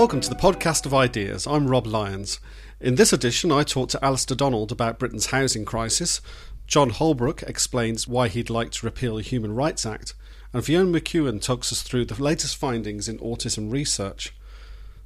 Welcome to the podcast of ideas. I'm Rob Lyons. In this edition, I talk to Alastair Donald about Britain's housing crisis. Jon Holbrook explains why he'd like to repeal the Human Rights Act, and Fiona McEwen talks us through the latest findings in autism research.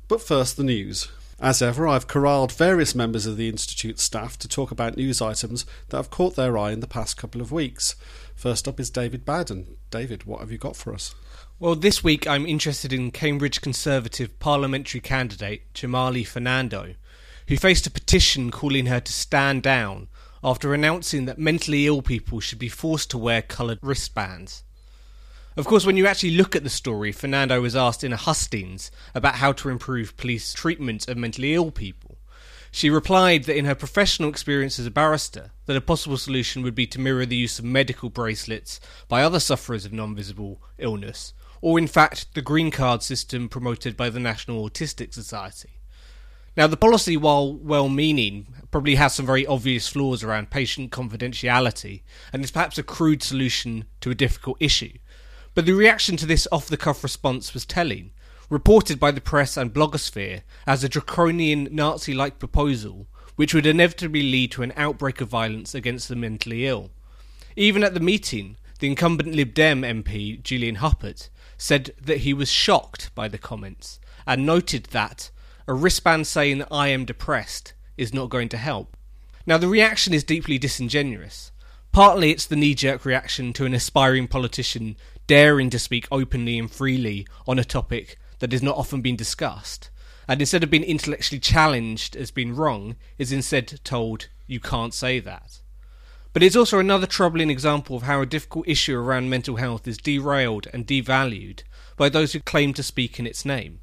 But first, the news. As ever, I've corralled various members of the Institute's staff to talk about news items that have caught their eye in the past couple of weeks. First up is David Bowden. David, what have you got for us? Well, this week I'm interested in Cambridge Conservative parliamentary candidate Chamali Fernando, who faced a petition calling her to stand down after announcing that mentally ill people should be forced to wear coloured wristbands. Of course, when you actually look at the story, Fernando was asked in a hustings about how to improve police treatment of mentally ill people. She replied that in her professional experience as a barrister, that a possible solution would be to mirror the use of medical bracelets by other sufferers of non-visible illness, or in fact the green card system promoted by the National Autistic Society. Now, the policy, while well meaning, probably has some very obvious flaws around patient confidentiality and is perhaps a crude solution to a difficult issue. But the reaction to this off the cuff response was telling, reported by the press and blogosphere as a draconian Nazi like proposal which would inevitably lead to an outbreak of violence against the mentally ill. Even at the meeting, the incumbent Lib Dem MP, Julian Huppert, said that he was shocked by the comments and noted that a wristband saying I am depressed is not going to help. Now, the reaction is deeply disingenuous. Partly it's the knee jerk reaction to an aspiring politician daring to speak openly and freely on a topic that has not often been discussed, and instead of being intellectually challenged as being wrong, is instead told, you can't say that. But it's also another troubling example of how a difficult issue around mental health is derailed and devalued by those who claim to speak in its name.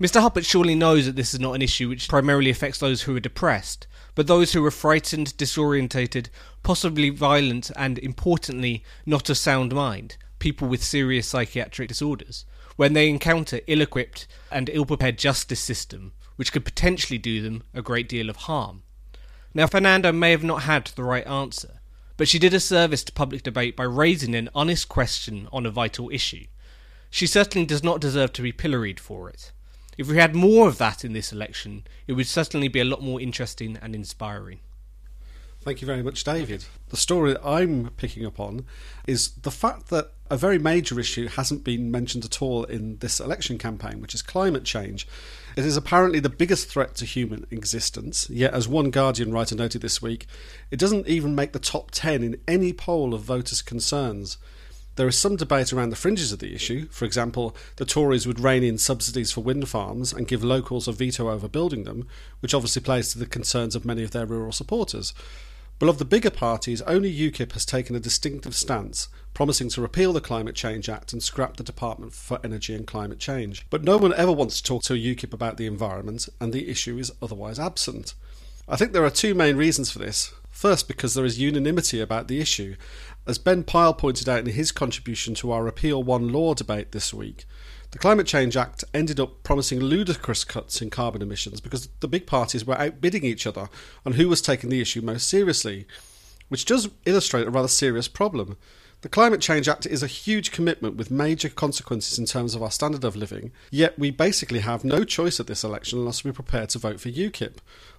Mr. Huppert surely knows that this is not an issue which primarily affects those who are depressed, but those who are frightened, disorientated, possibly violent, and importantly, not of sound mind, people with serious psychiatric disorders, when they encounter ill equipped and ill prepared justice system, which could potentially do them a great deal of harm. Now, Fernando may have not had the right answer, but she did a service to public debate by raising an honest question on a vital issue. She certainly does not deserve to be pilloried for it. If we had more of that in this election, it would certainly be a lot more interesting and inspiring. Thank you very much, David. The story I'm picking up on is the fact that a very major issue hasn't been mentioned at all in this election campaign, which is climate change. It is apparently the biggest threat to human existence, yet, as one Guardian writer noted this week, it doesn't even make the top 10 in any poll of voters' concerns. There is some debate around the fringes of the issue. For example, the Tories would rein in subsidies for wind farms and give locals a veto over building them, which obviously plays to the concerns of many of their rural supporters. But of the bigger parties, only UKIP has taken a distinctive stance, promising to repeal the Climate Change Act and scrap the Department for Energy and Climate Change. But no one ever wants to talk to UKIP about the environment, and the issue is otherwise absent. I think there are two main reasons for this. First, because there is unanimity about the issue. As Ben Pile pointed out in his contribution to our Repeal One Law debate this week, the Climate Change Act ended up promising ludicrous cuts in carbon emissions because the big parties were outbidding each other on who was taking the issue most seriously, which does illustrate a rather serious problem. The Climate Change Act is a huge commitment with major consequences in terms of our standard of living, yet we basically have no choice at this election unless we're prepared to vote for UKIP.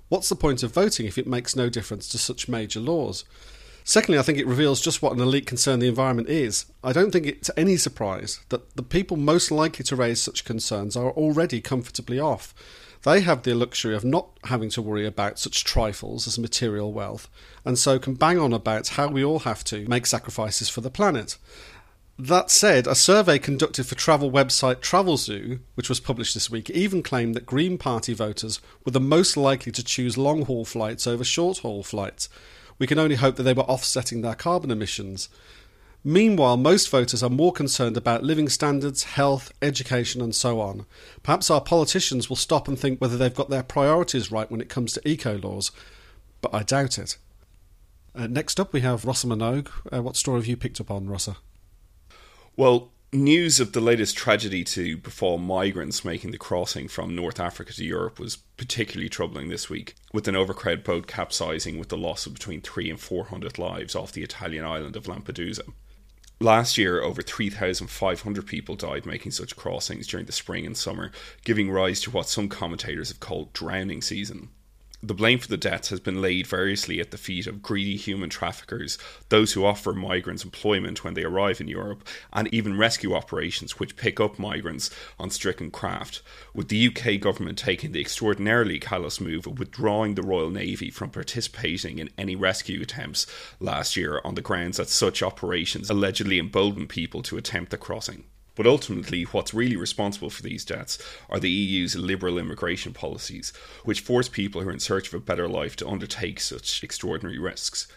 What's the point of voting if it makes no difference to such major laws? Secondly, I think it reveals just what an elite concern the environment is. I don't think it's any surprise that the people most likely to raise such concerns are already comfortably off. They have the luxury of not having to worry about such trifles as material wealth, and so can bang on about how we all have to make sacrifices for the planet. That said, a survey conducted for travel website Travelzoo, which was published this week, even claimed that Green Party voters were the most likely to choose long haul flights over short haul flights, we can only hope that they were offsetting their carbon emissions. Meanwhile, most voters are more concerned about living standards, health, education, and so on. Perhaps our politicians will stop and think whether they've got their priorities right when it comes to eco laws, but I doubt it. Uh, next up, we have Rossa Minogue. Uh, what story have you picked up on, Rossa? Well, News of the latest tragedy to befall migrants making the crossing from North Africa to Europe was particularly troubling this week, with an overcrowded boat capsizing with the loss of between three and four hundred lives off the Italian island of Lampedusa. Last year, over 3,500 people died making such crossings during the spring and summer, giving rise to what some commentators have called drowning season. The blame for the deaths has been laid variously at the feet of greedy human traffickers, those who offer migrants employment when they arrive in Europe, and even rescue operations which pick up migrants on stricken craft, with the UK government taking the extraordinarily callous move of withdrawing the Royal Navy from participating in any rescue attempts last year on the grounds that such operations allegedly embolden people to attempt the crossing. But ultimately, what's really responsible for these deaths are the EU's liberal immigration policies, which force people who are in search of a better life to undertake such extraordinary risks.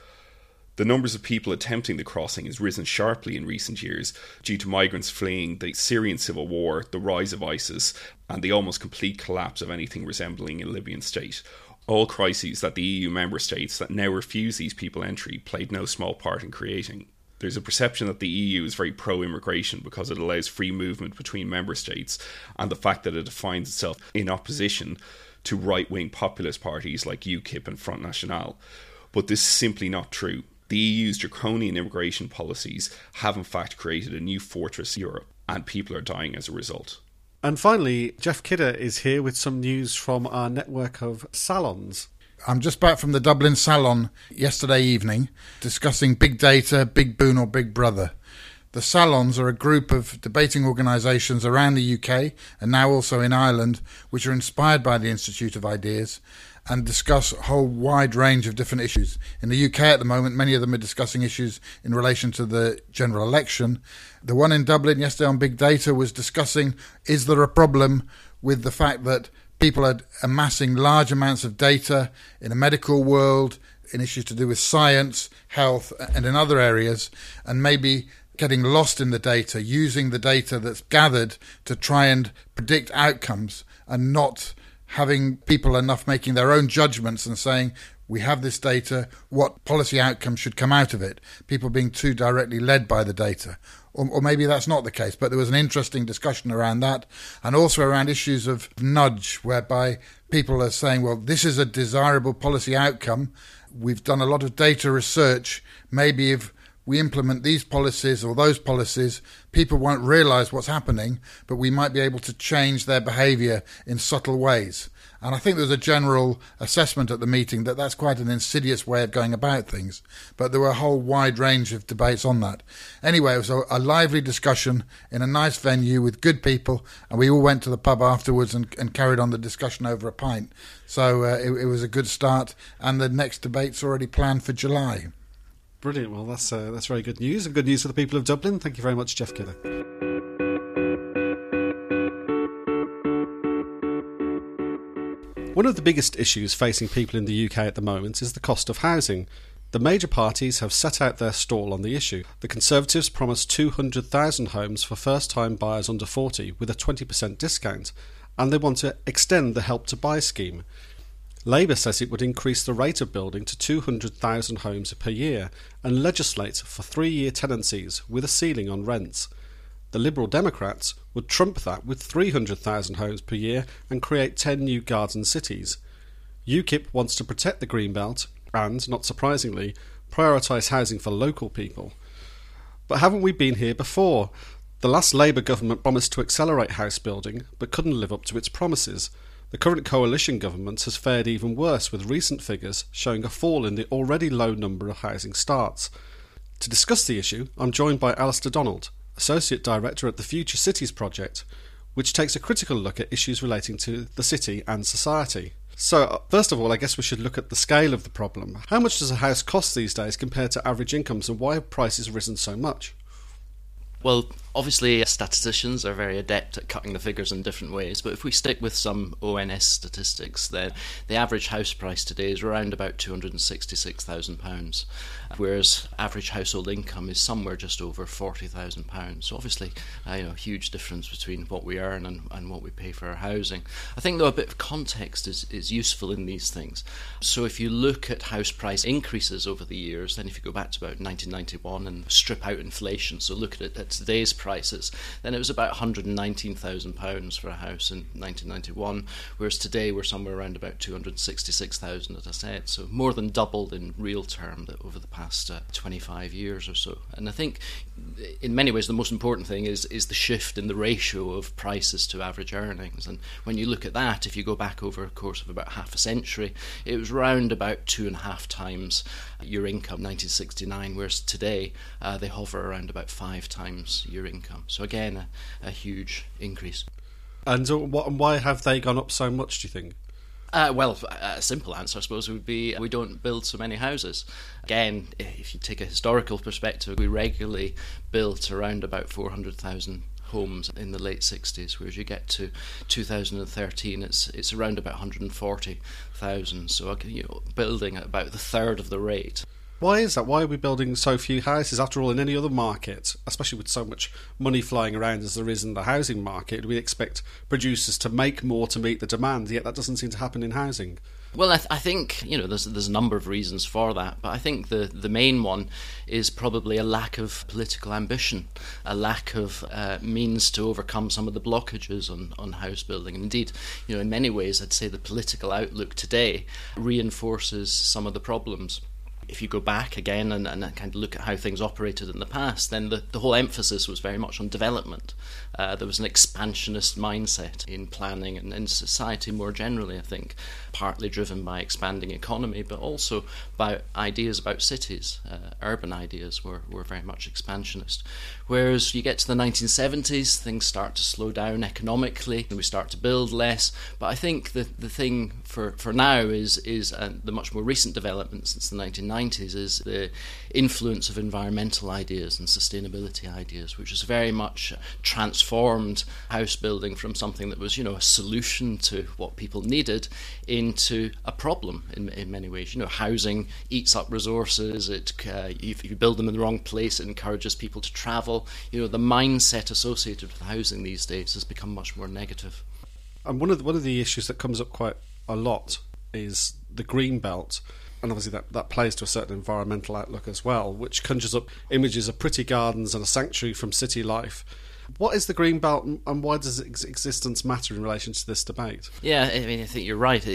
The numbers of people attempting the crossing has risen sharply in recent years due to migrants fleeing the Syrian civil war, the rise of ISIS, and the almost complete collapse of anything resembling a Libyan state. All crises that the EU member states that now refuse these people entry played no small part in creating. There's a perception that the EU is very pro immigration because it allows free movement between member states and the fact that it defines itself in opposition to right wing populist parties like UKIP and Front National. But this is simply not true. The EU's draconian immigration policies have in fact created a new fortress Europe, and people are dying as a result. And finally, Geoff Kidder is here with some news from our network of salons. I'm just back from the Dublin Salon yesterday evening discussing big data, big boon, or big brother. The salons are a group of debating organisations around the UK and now also in Ireland, which are inspired by the Institute of Ideas and discuss a whole wide range of different issues. In the UK at the moment, many of them are discussing issues in relation to the general election. The one in Dublin yesterday on big data was discussing is there a problem with the fact that people are amassing large amounts of data in the medical world, in issues to do with science, health, and in other areas, and maybe getting lost in the data, using the data that's gathered to try and predict outcomes and not having people enough making their own judgments and saying, we have this data, what policy outcomes should come out of it? People being too directly led by the data or, or, maybe that's not the case. But there was an interesting discussion around that, and also around issues of nudge, whereby people are saying, well, this is a desirable policy outcome. We've done a lot of data research. Maybe if we implement these policies or those policies, people won't realize what's happening, but we might be able to change their behavior in subtle ways. And I think there was a general assessment at the meeting that that's quite an insidious way of going about things. But there were a whole wide range of debates on that. Anyway, it was a, a lively discussion in a nice venue with good people, and we all went to the pub afterwards and, and carried on the discussion over a pint. So uh, it, it was a good start, and the next debate's already planned for July. Brilliant. Well, that's uh, that's very good news, and good news for the people of Dublin. Thank you very much, Geoff Kidder. One of the biggest issues facing people in the UK at the moment is the cost of housing. The major parties have set out their stall on the issue. The Conservatives promised 200,000 homes for first time buyers under 40 with a 20% discount, and they want to extend the Help to Buy scheme. Labour says it would increase the rate of building to 200,000 homes per year and legislate for three year tenancies with a ceiling on rents. The Liberal Democrats would trump that with 300,000 homes per year and create 10 new garden cities. UKIP wants to protect the Greenbelt and, not surprisingly, prioritise housing for local people. But haven't we been here before? The last Labour government promised to accelerate house building but couldn't live up to its promises. The current coalition government has fared even worse, with recent figures showing a fall in the already low number of housing starts. To discuss the issue, I'm joined by Alastair Donald, Associate Director at the Future Cities Project, which takes a critical look at issues relating to the city and society. So, uh, first of all, I guess we should look at the scale of the problem. How much does a house cost these days compared to average incomes, and why have prices risen so much? Well, obviously, statisticians are very adept at cutting the figures in different ways, but if we stick with some ONS statistics, then the average house price today is around about £266,000, whereas average household income is somewhere just over £40,000. So, obviously, uh, you know, huge difference between what we earn and, and what we pay for our housing. I think, though, a bit of context is, is useful in these things. So, if you look at house price increases over the years, then if you go back to about 1991 and strip out inflation, so look at it at today's prices, then it was about £119,000 for a house in 1991, whereas today we're somewhere around about 266,000, as I said. So more than doubled in real term over the past uh, 25 years or so. And I think in many ways the most important thing is, is the shift in the ratio of prices to average earnings. And when you look at that, if you go back over a course of about half a century, it was round about two and a half times your income 1969, whereas today uh, they hover around about five times your income. So again, a, a huge increase. And what, why have they gone up so much? Do you think? Uh, well, a simple answer, I suppose, would be we don't build so many houses. Again, if you take a historical perspective, we regularly built around about 400,000 homes in the late 60s, whereas you get to 2013, it's it's around about 140,000. So you know, building at about the third of the rate. Why is that? Why are we building so few houses? After all, in any other market, especially with so much money flying around as there is in the housing market, we expect producers to make more to meet the demand, yet that doesn't seem to happen in housing. Well, I, th- I, think you know there's there's a number of reasons for that, but I think the the main one is probably a lack of political ambition, a lack of uh, means to overcome some of the blockages on on house building. And indeed, you know, in many ways, I'd say the political outlook today reinforces some of the problems if you go back again and, and kind of look at how things operated in the past, then the, the whole emphasis was very much on development. Uh, there was an expansionist mindset in planning and in society more generally, I think, partly driven by expanding economy, but also by ideas about cities. Uh, urban ideas were, were very much expansionist. Whereas you get to the 1970s, things start to slow down economically and we start to build less. But I think the, the thing for, for now is, is uh, the much more recent development since the 1990s is the influence of environmental ideas and sustainability ideas, which has very much transformed house building from something that was, you know, a solution to what people needed into a problem in, in many ways. You know, housing eats up resources. It uh, if you build them in the wrong place, it encourages people to travel. You know, the mindset associated with housing these days has become much more negative. And one of the, one of the issues that comes up quite a lot is the green belt and obviously that, that plays to a certain environmental outlook as well, which conjures up images of pretty gardens and a sanctuary from city life. What is the green belt, and why does its existence matter in relation to this debate? Yeah, I mean, I think you're right.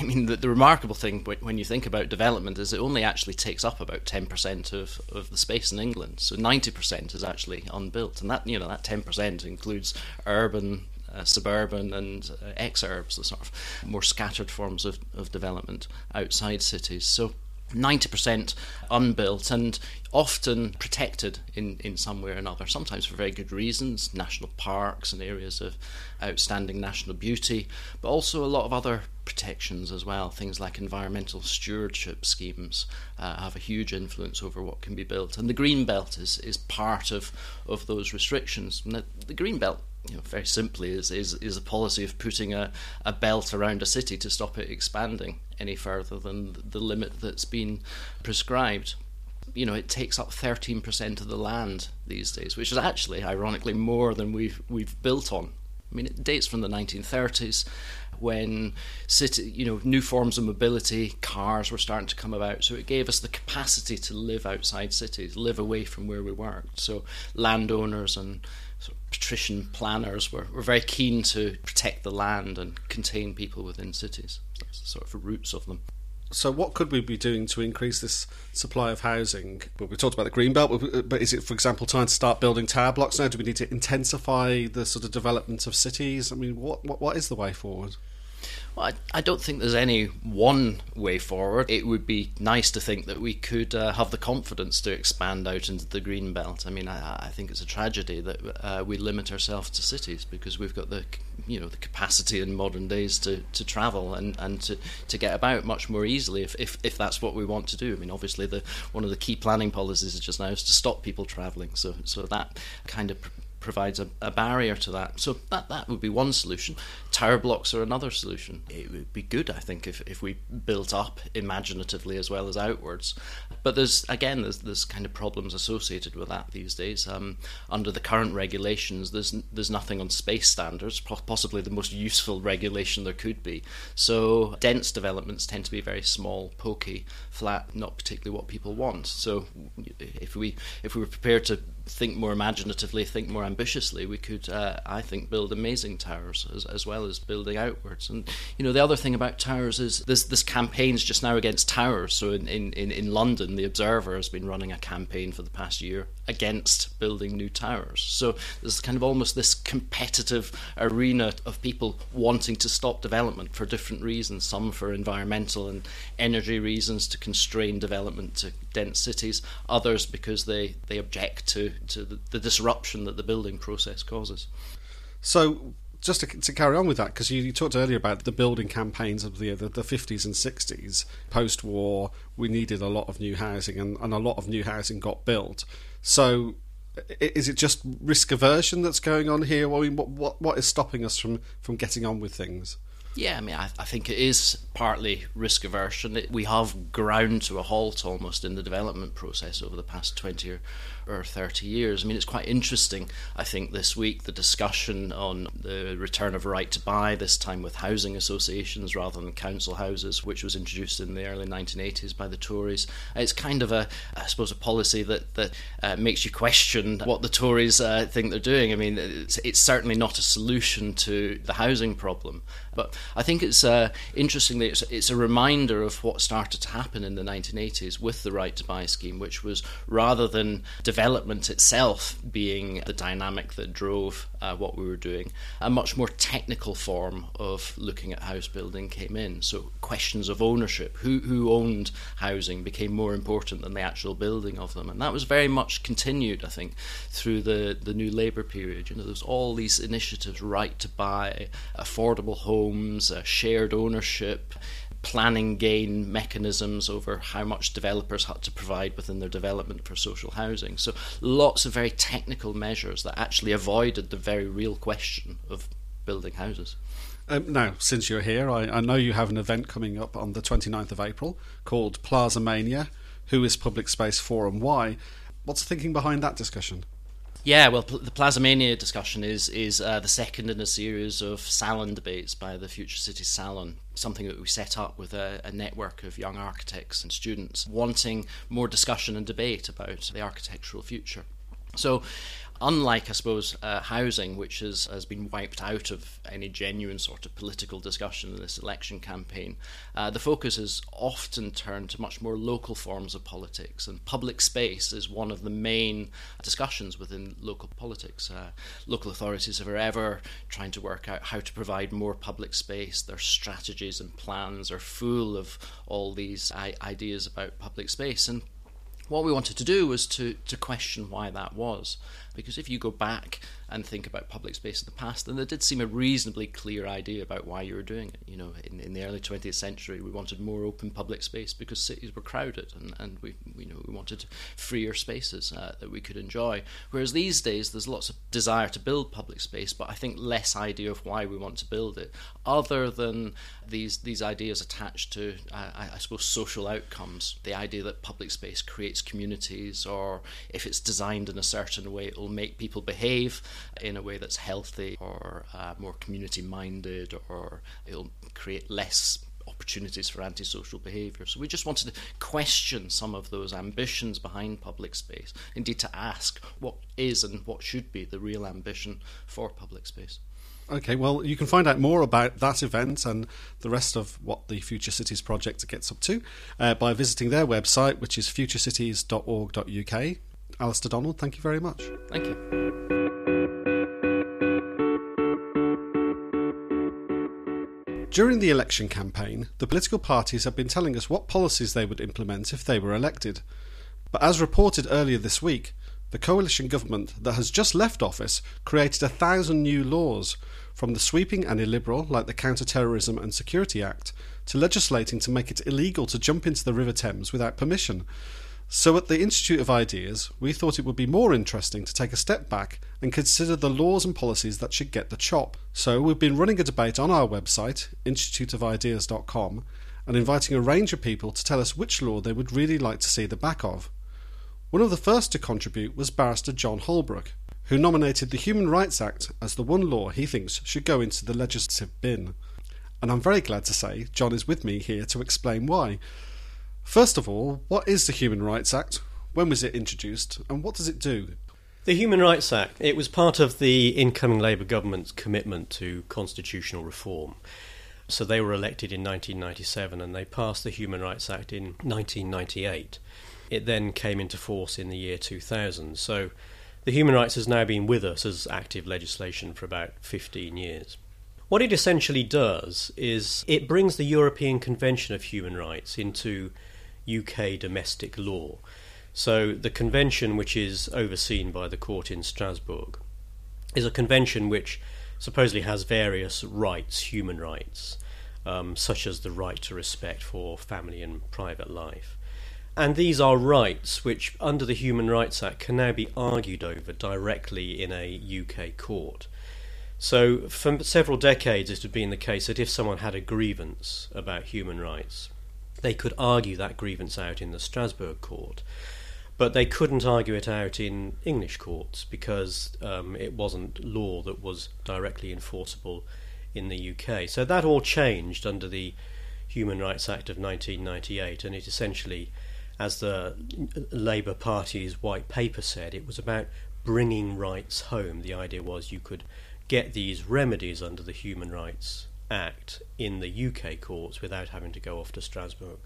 I mean, the, the remarkable thing when you think about development is it only actually takes up about 10% of, of the space in England. So 90% is actually unbuilt, and that you know that 10% includes urban uh, suburban and uh, exurbs, the sort of more scattered forms of, of development outside cities. So 90% unbuilt and often protected in, in some way or another, sometimes for very good reasons, national parks and areas of outstanding national beauty, but also a lot of other protections as well. Things like environmental stewardship schemes uh, have a huge influence over what can be built. And the Green Belt is, is part of, of those restrictions. And the, the Green Belt you know, very simply is, is, is a policy of putting a, a belt around a city to stop it expanding any further than the limit that's been prescribed. You know, it takes up 13% of the land these days, which is actually, ironically, more than we've, we've built on. I mean, it dates from the 1930s when city, you know, new forms of mobility, cars were starting to come about. So it gave us the capacity to live outside cities, live away from where we worked. So landowners and patrician planners were, were very keen to protect the land and contain people within cities. That's sort of the roots of them. So, what could we be doing to increase this supply of housing? Well, we talked about the green belt, uh, but is it, for example, time to start building tower blocks now? Do we need to intensify the sort of development of cities? I mean, what what, what is the way forward? Well, I, I, don't think there's any one way forward. It would be nice to think that we could uh, have the confidence to expand out into the green belt. I mean, I, I think it's a tragedy that uh, we limit ourselves to cities because we've got the you know the capacity in modern days to, to travel and, and to, to get about much more easily if, if, if that's what we want to do. I mean, obviously, the one of the key planning policies just now is to stop people traveling. So so that kind of provides a, a, barrier to that. So that that would be one solution. Tower blocks are another solution. It would be good, I think, if, if we built up imaginatively as well as outwards. But there's again, there's there's kind of problems associated with that these days. Um, under the current regulations, there's there's nothing on space standards, possibly the most useful regulation there could be. So dense developments tend to be very small, pokey, flat, not particularly what people want. So if we if we were prepared to think more imaginatively, think more ambitiously, we could, uh, I think, build amazing towers as, as well as building outwards. And you know, the other thing about towers is this this campaign's just now against towers. So in, in, in London, the Observer has been running a campaign for the past year against building new towers. So there's kind of almost this competitive arena of people wanting to stop development for different reasons. Some for environmental and energy reasons to constrain development to dense cities. Others because they they object to to the, the disruption that the building process causes. So just to, to, carry on with that, because you, you, talked earlier about the building campaigns of the, the, the 50s and 60s, post war, we needed a lot of new housing, and, and a lot of new housing got built. So, is it just risk aversion that's going on here? I mean, what, what, what is stopping us from, from getting on with things? Yeah, I mean, I, I, think it is partly risk aversion. It, we have ground to a halt almost in the development process over the past 20 or, or 30 years. I mean, it's quite interesting, I think, this week, the discussion on the return of right to buy, this time with housing associations rather than council houses, which was introduced in the early 1980s by the Tories. It's kind of a, I suppose, a policy that, that uh, makes you question what the Tories uh, think they're doing. I mean, it's, it's certainly not a solution to the housing problem. But I think it's uh, it's, it's, a reminder of what started to happen in the 1980s with the right to buy scheme, which was rather than development itself being the dynamic that drove uh, what we were doing, a much more technical form of looking at house building came in. So questions of ownership, who, who owned housing, became more important than the actual building of them. And that was very much continued, I think, through the, the new Labour period. You know, there's all these initiatives, right to buy, affordable homes uh, shared ownership, planning gain mechanisms over how much developers had to provide within their development for social housing. So lots of very technical measures that actually avoided the very real question of building houses. Um, now, since you're here, I, I, know you have an event coming up on the 29th of April called Plaza Mania. Who is Public Space for and why? What's the thinking behind that discussion? Yeah, well, the Plazamania discussion is is uh, the second in a series of salon debates by the Future Cities Salon, something that we set up with a, a, network of young architects and students wanting more discussion and debate about the architectural future. So, unlike, I suppose, uh, housing, which has, has been wiped out of any genuine sort of political discussion in this election campaign, uh, the focus has often turned to much more local forms of politics, and public space is one of the main discussions within local politics. Uh, local authorities are ever trying to work out how to provide more public space. Their strategies and plans are full of all these ideas about public space, and what we wanted to do was to, to question why that was. Because if you go back and think about public space in the past, then there did seem a reasonably clear idea about why you were doing it. You know, in, in the early 20th century, we wanted more open public space because cities were crowded, and, and we, you know, we wanted freer spaces uh, that we could enjoy. Whereas these days, there's lots of desire to build public space, but I think less idea of why we want to build it, other than these these ideas attached to, uh, I, I suppose, social outcomes. The idea that public space creates communities, or if it's designed in a certain way, it will make people behave in a way that's healthy or uh, more community minded, or it'll create less opportunities for antisocial behaviour. So we just wanted to question some of those ambitions behind public space, indeed to ask what is and what should be the real ambition for public space. Okay, well, you can find out more about that event and the rest of what the Future Cities project gets up to uh, by visiting their website, which is futurecities.org.uk. Alastair Donald, thank you very much. Thank you. During the election campaign, the political parties have been telling us what policies they would implement if they were elected. But as reported earlier this week, the coalition government that has just left office created a thousand new laws, from the sweeping and illiberal, like the Counter Terrorism and Security Act, to legislating to make it illegal to jump into the River Thames without permission. So, at the Institute of Ideas, we thought it would be more interesting to take a step back and consider the laws and policies that should get the chop. So, we've been running a debate on our website, instituteofideas.com, and inviting a range of people to tell us which law they would really like to see the back of. One of the first to contribute was barrister Jon Holbrook, who nominated the Human Rights Act as the one law he thinks should go into the legislative bin. And I'm very glad to say Jon is with me here to explain why. First of all, what is the Human Rights Act? When was it introduced? And what does it do? The Human Rights Act, it was part of the incoming Labour government's commitment to constitutional reform. So they were elected in 1997 and they passed the Human Rights Act in 1998. It then came into force in the year 2000. So the human rights has now been with us as active legislation for about 15 years. What it essentially does is it brings the European Convention of Human Rights into UK domestic law. So the convention, which is overseen by the court in Strasbourg, is a convention which supposedly has various rights, human rights, um, such as the right to respect for family and private life. And these are rights which, under the Human Rights Act, can now be argued over directly in a UK court. So, for several decades, it had been the case that if someone had a grievance about human rights, they could argue that grievance out in the Strasbourg court. But they couldn't argue it out in English courts because um, it wasn't law that was directly enforceable in the UK. So that all changed under the Human Rights Act of 1998, and it essentially as the Labour Party's white paper said, it was about bringing rights home. The idea was you could get these remedies under the Human Rights Act in the UK courts without having to go off to Strasbourg.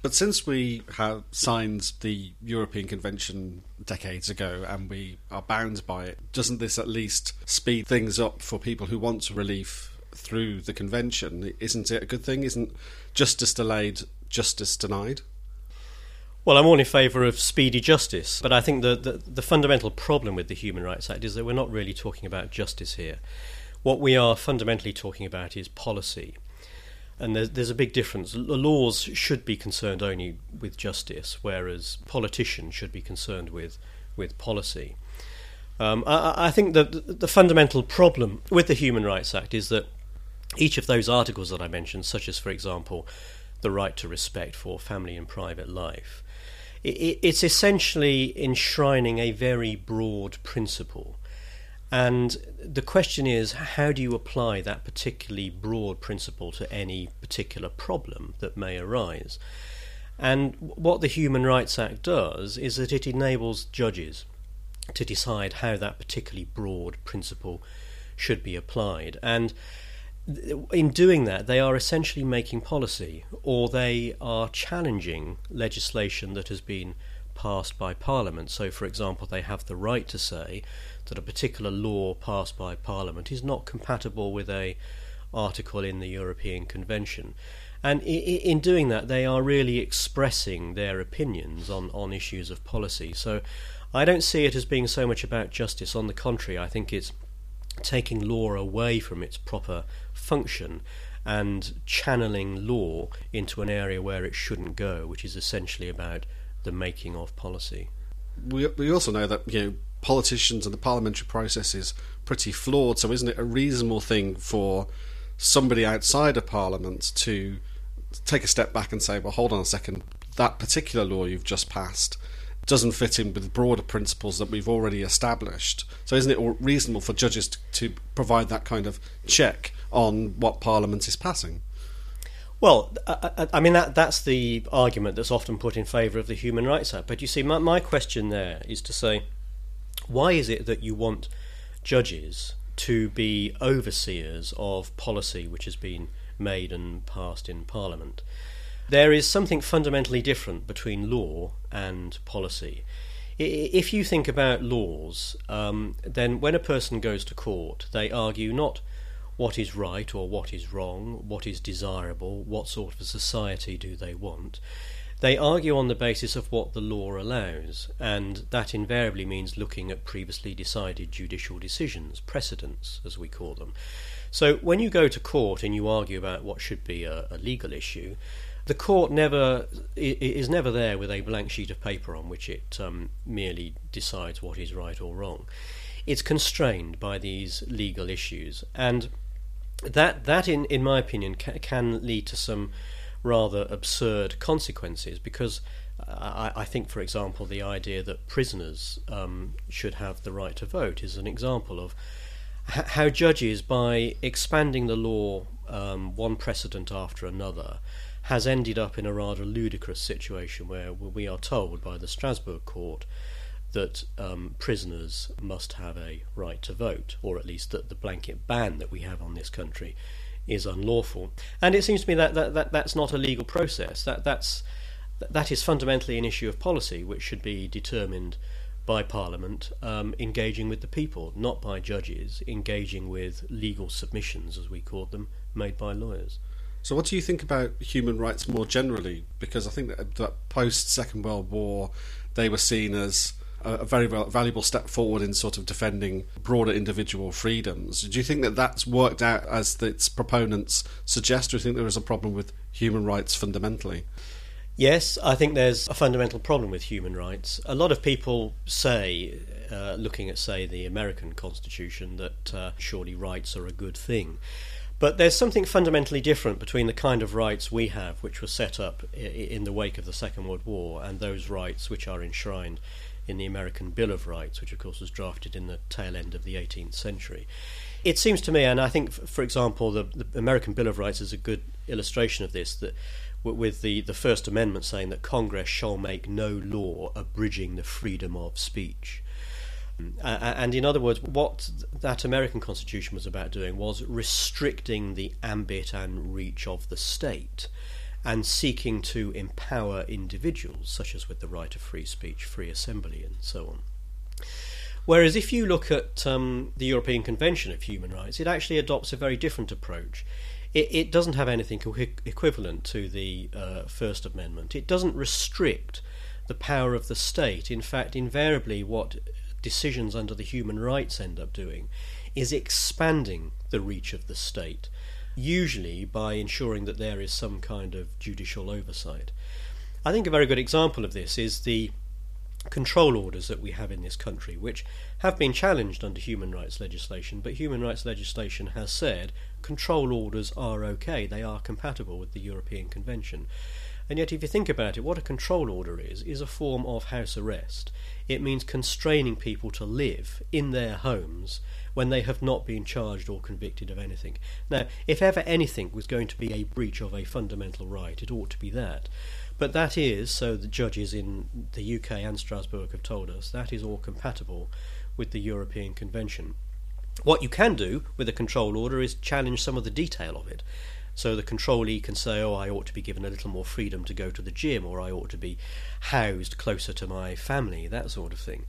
But since we have signed the European Convention decades ago and we are bound by it, doesn't this at least speed things up for people who want relief through the convention? Isn't it a good thing? Isn't justice delayed, justice denied? Well, I'm all in favour of speedy justice, but I think the, the, the, fundamental problem with the Human Rights Act is that we're not really talking about justice here. What we are fundamentally talking about is policy. And there's, there's a big difference. The laws should be concerned only with justice, whereas politicians should be concerned with, with policy. Um, I, I think that the fundamental problem with the Human Rights Act is that each of those articles that I mentioned, such as, for example, the right to respect for family and private life, it's essentially enshrining a very broad principle. And the question is, how do you apply that particularly broad principle to any particular problem that may arise? And what the Human Rights Act does is that it enables judges to decide how that particularly broad principle should be applied. And in doing that, they are essentially making policy, or they are challenging legislation that has been passed by Parliament. So, for example, they have the right to say that a particular law passed by Parliament is not compatible with a article in the European Convention. And in doing that, they are really expressing their opinions on, on issues of policy. So I don't see it as being so much about justice. On the contrary, I think it's taking law away from its proper function and channeling law into an area where it shouldn't go, which is essentially about the making of policy. We, we also know that you know politicians and the parliamentary process is pretty flawed. So isn't it a reasonable thing for somebody outside of Parliament to take a step back and say, well, hold on a second, that particular law you've just passed doesn't fit in with broader principles that we've already established. So, isn't it reasonable for judges to, provide that kind of check on what Parliament is passing? Well, I, I, mean that that's the argument that's often put in favour of the Human Rights Act. But you see, my, my question there is to say, why is it that you want judges to be overseers of policy which has been made and passed in Parliament? There is something fundamentally different between law and policy. If you think about laws, um, then when a person goes to court, they argue not what is right or what is wrong, what is desirable, what sort of a society do they want. They argue on the basis of what the law allows, and that invariably means looking at previously decided judicial decisions, precedents, as we call them. So when you go to court and you argue about what should be a, a legal issue, the court never is never there with a blank sheet of paper on which it um, merely decides what is right or wrong. It's constrained by these legal issues, and that that in in my opinion ca- can lead to some rather absurd consequences because. I, I, think, for example, the idea that prisoners um, should have the right to vote is an example of h- how judges, by expanding the law um, one precedent after another, has ended up in a rather ludicrous situation where we are told by the Strasbourg court that um, prisoners must have a right to vote, or at least that the blanket ban that we have on this country is unlawful. And it seems to me that, that, that that's not a legal process. That that's that is fundamentally an issue of policy which should be determined by Parliament um, engaging with the people, not by judges engaging with legal submissions, as we called them, made by lawyers. So, what do you think about human rights more generally? Because I think that, that post Second World War, they were seen as a, very valuable step forward in sort of defending broader individual freedoms. Do you think that that's worked out as its proponents suggest, or do you think there is a problem with human rights fundamentally? Yes, I think there's a fundamental problem with human rights. A lot of people say, uh, looking at, say, the American Constitution, that uh, surely rights are a good thing. But there's something fundamentally different between the kind of rights we have, which were set up in the wake of the Second World War, and those rights which are enshrined in the American Bill of Rights, which of course was drafted in the tail end of the 18th century. It seems to me, and I think, for example, the, the American Bill of Rights is a good illustration of this, that with the, the First Amendment saying that Congress shall make no law abridging the freedom of speech. And in other words, what that American Constitution was about doing was restricting the ambit and reach of the state and seeking to empower individuals, such as with the right of free speech, free assembly, and so on. Whereas if you look at um, the European Convention of Human Rights, it actually adopts a very different approach. It, it doesn't have anything equivalent to the uh, First Amendment. It doesn't restrict the power of the state. In fact, invariably, what decisions under the human rights end up doing is expanding the reach of the state, usually by ensuring that there is some kind of judicial oversight. I think a very good example of this is the control orders that we have in this country, which have been challenged under human rights legislation, but human rights legislation has said control orders are okay, they are compatible with the European Convention. And yet, if you think about it, what a control order is, is a form of house arrest. It means constraining people to live in their homes when they have not been charged or convicted of anything. Now, if ever anything was going to be a breach of a fundamental right, it ought to be that. But that is, so the judges in the UK and Strasbourg have told us, that is all compatible with the European Convention. What you can do with a control order is challenge some of the detail of it. So the controllee can say, oh, I ought to be given a little more freedom to go to the gym, or I ought to be housed closer to my family, that sort of thing.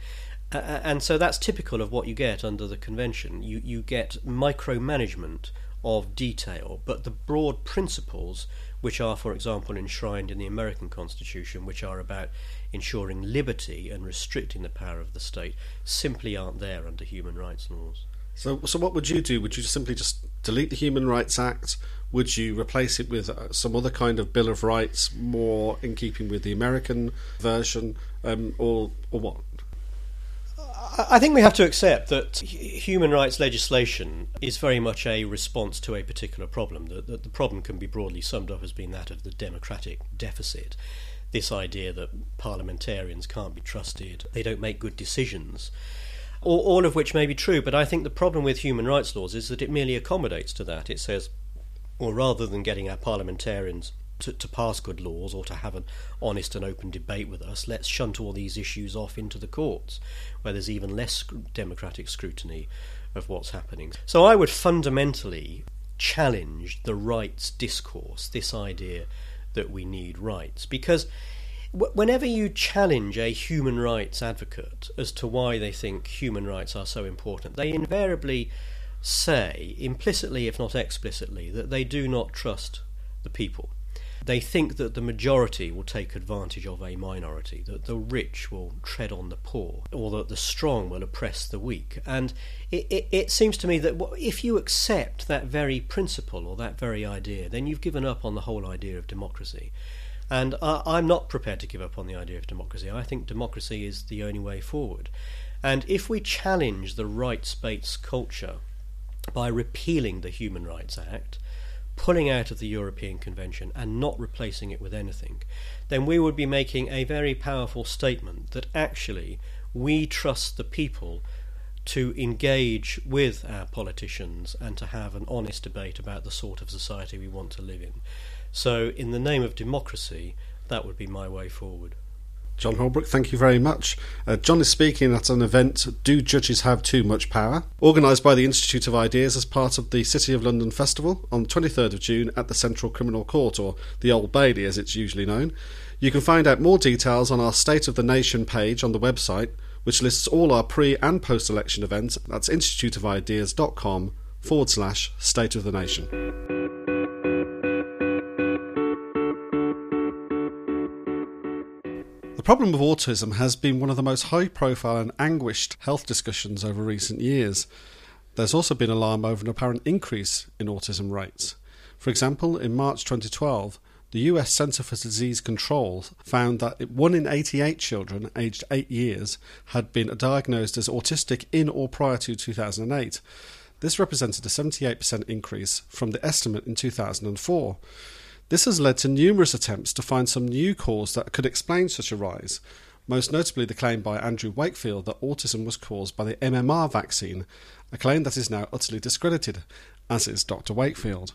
Uh, and so that's typical of what you get under the convention. You, you get micromanagement of detail, but the broad principles, which are, for example, enshrined in the American Constitution, which are about ensuring liberty and restricting the power of the state, simply aren't there under human rights laws. So, so what would you do? Would you simply just delete the Human Rights Act? Would you replace it with uh, some other kind of Bill of Rights, more in keeping with the American version, um, or or what? I think we have to accept that human rights legislation is very much a response to a particular problem. The, the, the, problem can be broadly summed up as being that of the democratic deficit. This idea that parliamentarians can't be trusted, they don't make good decisions, all, all of which may be true, but I think the problem with human rights laws is that it merely accommodates to that. It says, or rather than getting our parliamentarians to, to, pass good laws or to have an honest and open debate with us, let's shunt all these issues off into the courts, where there's even less democratic scrutiny of what's happening. So I would fundamentally challenge the rights discourse, this idea that we need rights, because whenever you challenge a human rights advocate as to why they think human rights are so important, they invariably say, implicitly if not explicitly, that they do not trust the people. they think that the majority will take advantage of a minority, that the rich will tread on the poor, or that the strong will oppress the weak. And it, it, it seems to me that if you accept that very principle or that very idea, then you've given up on the whole idea of democracy. And I, I'm not prepared to give up on the idea of democracy. I think democracy is the only way forward. And if we challenge the rights based culture by repealing the Human Rights Act, pulling out of the European Convention and not replacing it with anything, then we would be making a very powerful statement that actually we trust the people to engage with our politicians and to have an honest debate about the sort of society we want to live in. So, in the name of democracy, that would be my way forward. Jon Holbrook, thank you very much. Uh, Jon is speaking at an event, Do Judges Have Too Much Power? organised by the Institute of Ideas as part of the City of London Festival on 23rd of June at the Central Criminal Court, or the Old Bailey as it's usually known. You can find out more details on our State of the Nation page on the website, which lists all our pre and post election events. That's instituteofideas.com forward slash State of the Nation. Problem of autism has been one of the most high profile and anguished health discussions over recent years. There's also been alarm over an apparent increase in autism rates. For example, in March 2012, the US Centre for Disease Control found that 1 in 88 children aged 8 years had been diagnosed as autistic in or prior to 2008. This represented a 78% increase from the estimate in 2004. This has led to numerous attempts to find some new cause that could explain such a rise, most notably the claim by Andrew Wakefield that autism was caused by the MMR vaccine, a claim that is now utterly discredited, as is Dr. Wakefield.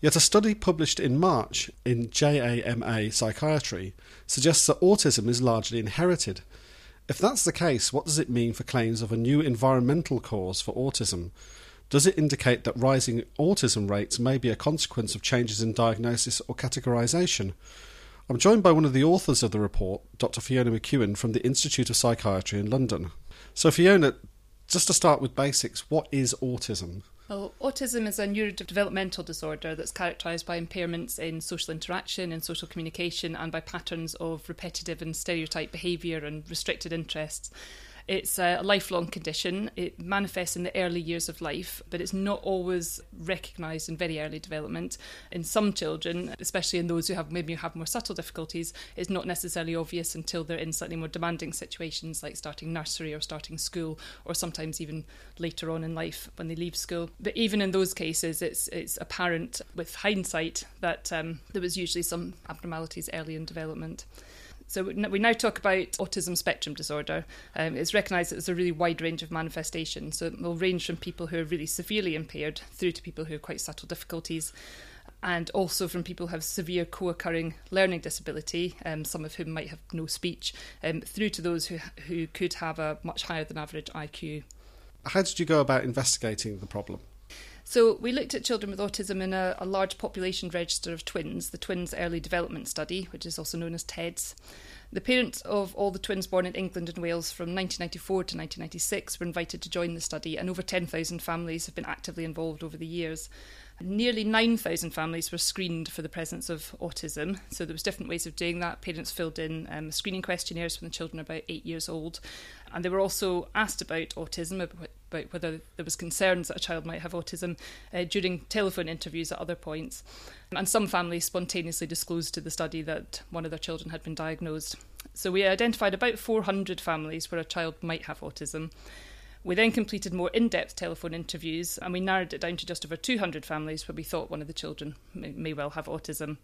Yet a study published in March in JAMA Psychiatry suggests that autism is largely inherited. If that's the case, what does it mean for claims of a new environmental cause for autism? Does it indicate that rising autism rates may be a consequence of changes in diagnosis or categorization? I'm joined by one of the authors of the report, Dr. Fiona McEwen from the Institute of Psychiatry in London. So, Fiona, just to start with basics, what is autism? Well, autism is a neurodevelopmental disorder that's characterised by impairments in social interaction and social communication and by patterns of repetitive and stereotype behaviour and restricted interests. It's a lifelong condition. It manifests in the early years of life, but it's not always recognised in very early development. In some children, especially in those who have maybe have more subtle difficulties, it's not necessarily obvious until they're in slightly more demanding situations like starting nursery or starting school, or sometimes even later on in life when they leave school. But even in those cases, it's it's apparent with hindsight that um, there was usually some abnormalities early in development. So we now talk about autism spectrum disorder. Um, it's recognised that there's a really wide range of manifestations. So it will range from people who are really severely impaired through to people who have quite subtle difficulties and also from people who have severe co-occurring learning disability, um, some of whom might have no speech, um, through to those who, who could have a much higher than average IQ. How did you go about investigating the problem? So we looked at children with autism in a, a, large population register of twins, the Twins Early Development Study, which is also known as TEDS. The parents of all the twins born in England and Wales from 1994 to 1996 were invited to join the study, and over 10,000 families have been actively involved over the years. Nearly 9,000 families were screened for the presence of autism. So there was different ways of doing that. Parents filled in um, screening questionnaires when the children were about eight years old, and they were also asked about autism, about whether there was concerns that a child might have autism uh, during telephone interviews at other points. And some families spontaneously disclosed to the study that one of their children had been diagnosed. So we identified about 400 families where a child might have autism. We then completed more in depth telephone interviews and we narrowed it down to just over 200 families where we thought one of the children may, may well have autism.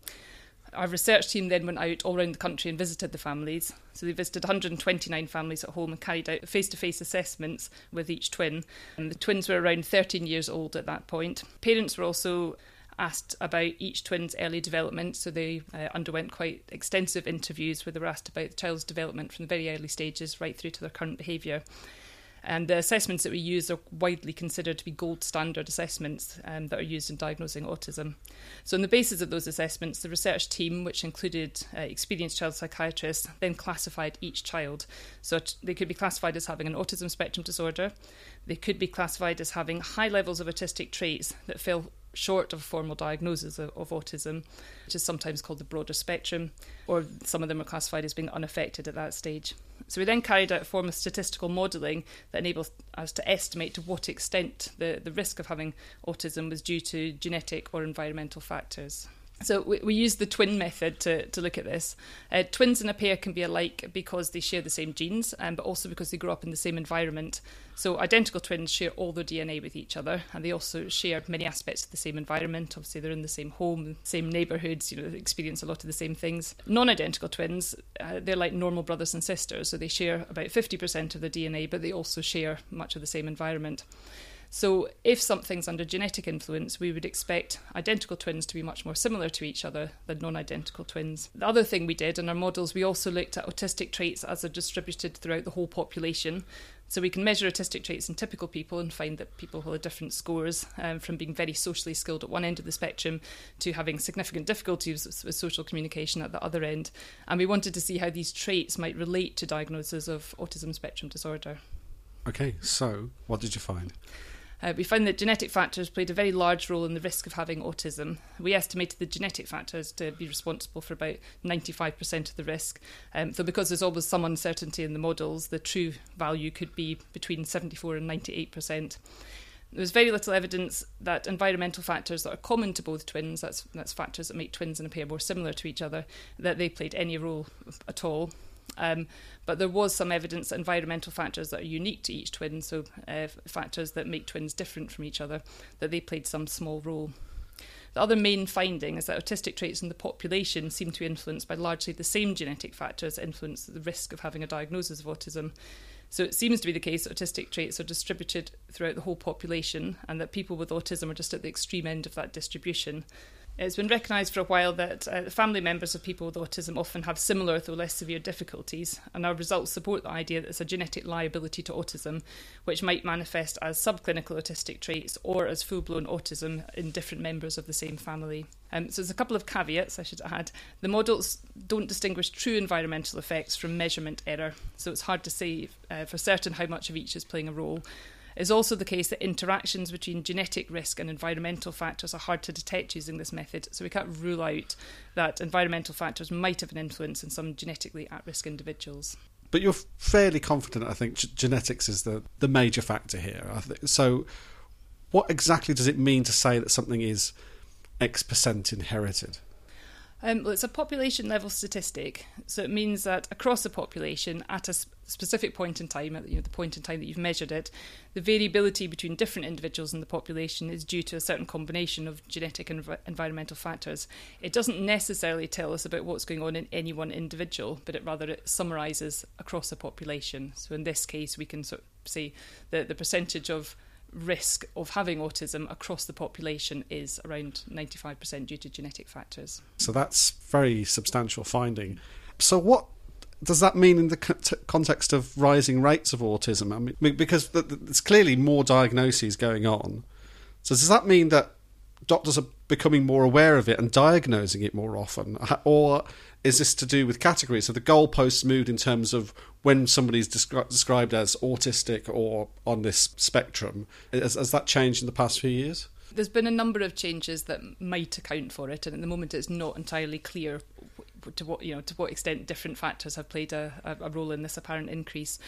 Our research team then went out all around the country and visited the families. So they visited 129 families at home and carried out face to face assessments with each twin. And the twins were around 13 years old at that point. Parents were also asked about each twin's early development. So they uh, underwent quite extensive interviews where they were asked about the child's development from the very early stages right through to their current behaviour. And the assessments that we use are widely considered to be gold standard assessments um, that are used in diagnosing autism. So, on the basis of those assessments, the research team, which included uh, experienced child psychiatrists, then classified each child. So, they could be classified as having an autism spectrum disorder, they could be classified as having high levels of autistic traits that fell short of a formal diagnosis of, of, autism, which is sometimes called the broader spectrum, or some of them are classified as being unaffected at that stage. So we then carried out a form of statistical modelling that enables us to estimate to what extent the, the risk of having autism was due to genetic or environmental factors. So we, we use the twin method to, to look at this. Uh, twins in a pair can be alike because they share the same genes, um, but also because they grow up in the same environment. So identical twins share all their DNA with each other, and they also share many aspects of the same environment. Obviously, they're in the same home, same neighbourhoods. You know, experience a lot of the same things. Non-identical twins, uh, they're like normal brothers and sisters, so they share about fifty percent of the DNA, but they also share much of the same environment. So, if something's under genetic influence, we would expect identical twins to be much more similar to each other than non identical twins. The other thing we did in our models, we also looked at autistic traits as they're distributed throughout the whole population. So, we can measure autistic traits in typical people and find that people will have different scores um, from being very socially skilled at one end of the spectrum to having significant difficulties with social communication at the other end. And we wanted to see how these traits might relate to diagnosis of autism spectrum disorder. Okay, so what did you find? Uh, we found that genetic factors played a very large role in the risk of having autism. We estimated the genetic factors to be responsible for about 95% of the risk. Um, so, because there's always some uncertainty in the models, the true value could be between 74 and 98%. There was very little evidence that environmental factors that are common to both twins, that's, that's factors that make twins in a pair more similar to each other, that they played any role at all. Um, but there was some evidence that environmental factors that are unique to each twin, so uh, factors that make twins different from each other, that they played some small role. The other main finding is that autistic traits in the population seem to be influenced by largely the same genetic factors that influence the risk of having a diagnosis of autism. So it seems to be the case that autistic traits are distributed throughout the whole population and that people with autism are just at the extreme end of that distribution. It's been recognised for a while that uh, family members of people with autism often have similar, though less severe, difficulties, and our results support the idea that it's a genetic liability to autism, which might manifest as subclinical autistic traits or as full blown autism in different members of the same family. Um, so there's a couple of caveats I should add. The models don't distinguish true environmental effects from measurement error, so it's hard to say uh, for certain how much of each is playing a role is also the case that interactions between genetic risk and environmental factors are hard to detect using this method, so we can't rule out that environmental factors might have an influence in some genetically at risk individuals. But you're fairly confident, I think, g- genetics is the, the major factor here. So, what exactly does it mean to say that something is X percent inherited? Um, well, it's a population level statistic, so it means that across the population, at a specific point in time, at you know, the point in time that you've measured it, the variability between different individuals in the population is due to a certain combination of genetic and env- environmental factors. It doesn't necessarily tell us about what's going on in any one individual, but it rather it summarises across a population. So in this case, we can sort of say that the percentage of risk of having autism across the population is around 95% due to genetic factors. So that's very substantial finding. So what does that mean in the context of rising rates of autism? I mean, because there's clearly more diagnoses going on. So does that mean that doctors are becoming more aware of it and diagnosing it more often, or is this to do with categories? So the goalposts moved in terms of when somebody's descri- described as autistic or on this spectrum. Has, has that changed in the past few years? There's been a number of changes that might account for it, and at the moment it's not entirely clear to what you know to what extent different factors have played a, a role in this apparent increase.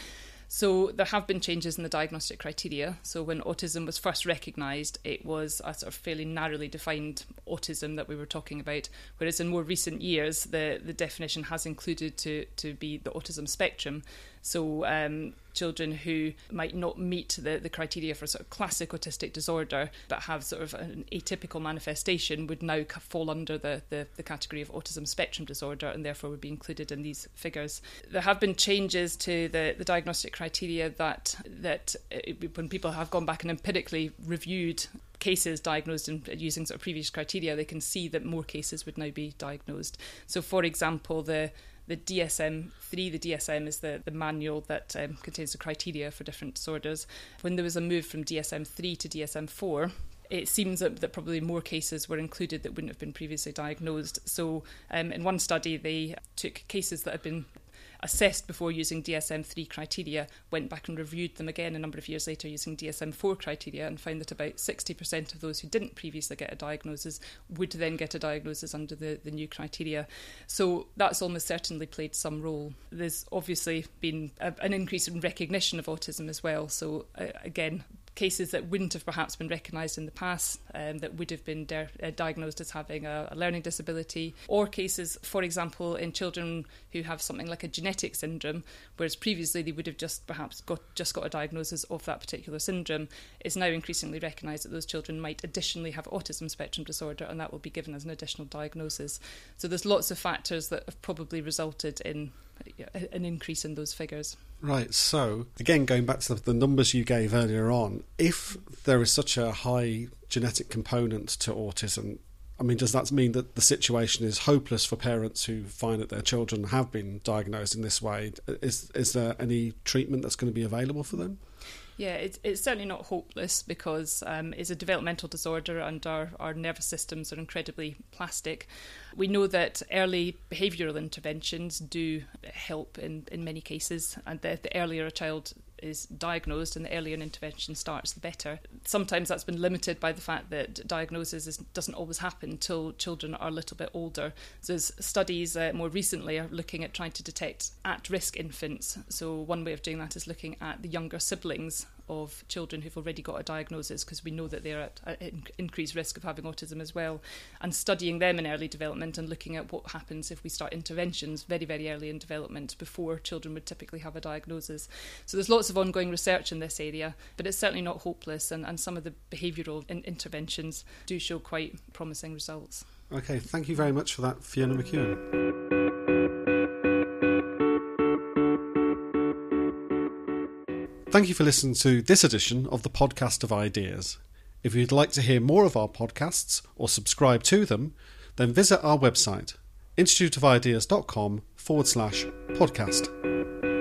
So there have been changes in the diagnostic criteria. So when autism was first recognised, it was a sort of fairly narrowly defined autism that we were talking about. Whereas in more recent years, the, the definition has included to, to be the autism spectrum. So um, children who might not meet the, the criteria for sort of classic autistic disorder but have sort of an atypical manifestation would now fall under the, the, the, category of autism spectrum disorder and therefore would be included in these figures. There have been changes to the, the diagnostic criteria that that it, uh, when people have gone back and empirically reviewed cases diagnosed in, using sort of previous criteria, they can see that more cases would now be diagnosed. So, for example, the the DSM 3, the DSM is the, the manual that um, contains the criteria for different disorders. When there was a move from DSM 3 to DSM 4, it seems that, that, probably more cases were included that wouldn't have been previously diagnosed. So, um, in one study, they took cases that had been assessed before using DSM 3 criteria went back and reviewed them again a number of years later using DSM 4 criteria and found that about 60% of those who didn't previously get a diagnosis would then get a diagnosis under the, the new criteria. So that's almost certainly played some role. There's obviously been a, an increase in recognition of autism as well. So, uh, again, cases that wouldn't have perhaps been recognised in the past, um, that would have been uh, diagnosed as having a, a, learning disability, or cases, for example, in children who have something like a genetic syndrome, whereas previously they would have just perhaps got just got a diagnosis of that particular syndrome, is now increasingly recognised that those children might additionally have autism spectrum disorder, and that will be given as an additional diagnosis. So there's lots of factors that have probably resulted in an increase in those figures. Right. So, again, going back to the numbers you gave earlier on, if there is such a high genetic component to autism, I mean, does that mean that the situation is hopeless for parents who find that their children have been diagnosed in this way? Is is there any treatment that's going to be available for them? Yeah, it's, it's certainly not hopeless because um, it's a developmental disorder and our, our nervous systems are incredibly plastic. We know that early behavioural interventions do help in, in many cases, and the, the earlier a child is diagnosed and the earlier an intervention starts, the better. Sometimes that's been limited by the fact that diagnosis is, doesn't always happen until children are a little bit older. So, studies uh, more recently are looking at trying to detect at risk infants. So, one way of doing that is looking at the younger siblings of children who've already got a diagnosis because we know that they're at increased risk of having autism as well, and studying them in early development and looking at what happens if we start interventions very, very early in development before children would typically have a diagnosis. So there's lots of ongoing research in this area, but it's certainly not hopeless, and, and some of the behavioural in- interventions do show quite promising results. Okay, thank you very much for that, Fiona McEwen. Thank you for listening to this edition of the Podcast of Ideas. If you'd like to hear more of our podcasts or subscribe to them, then visit our website, instituteofideas.com forward slash podcast.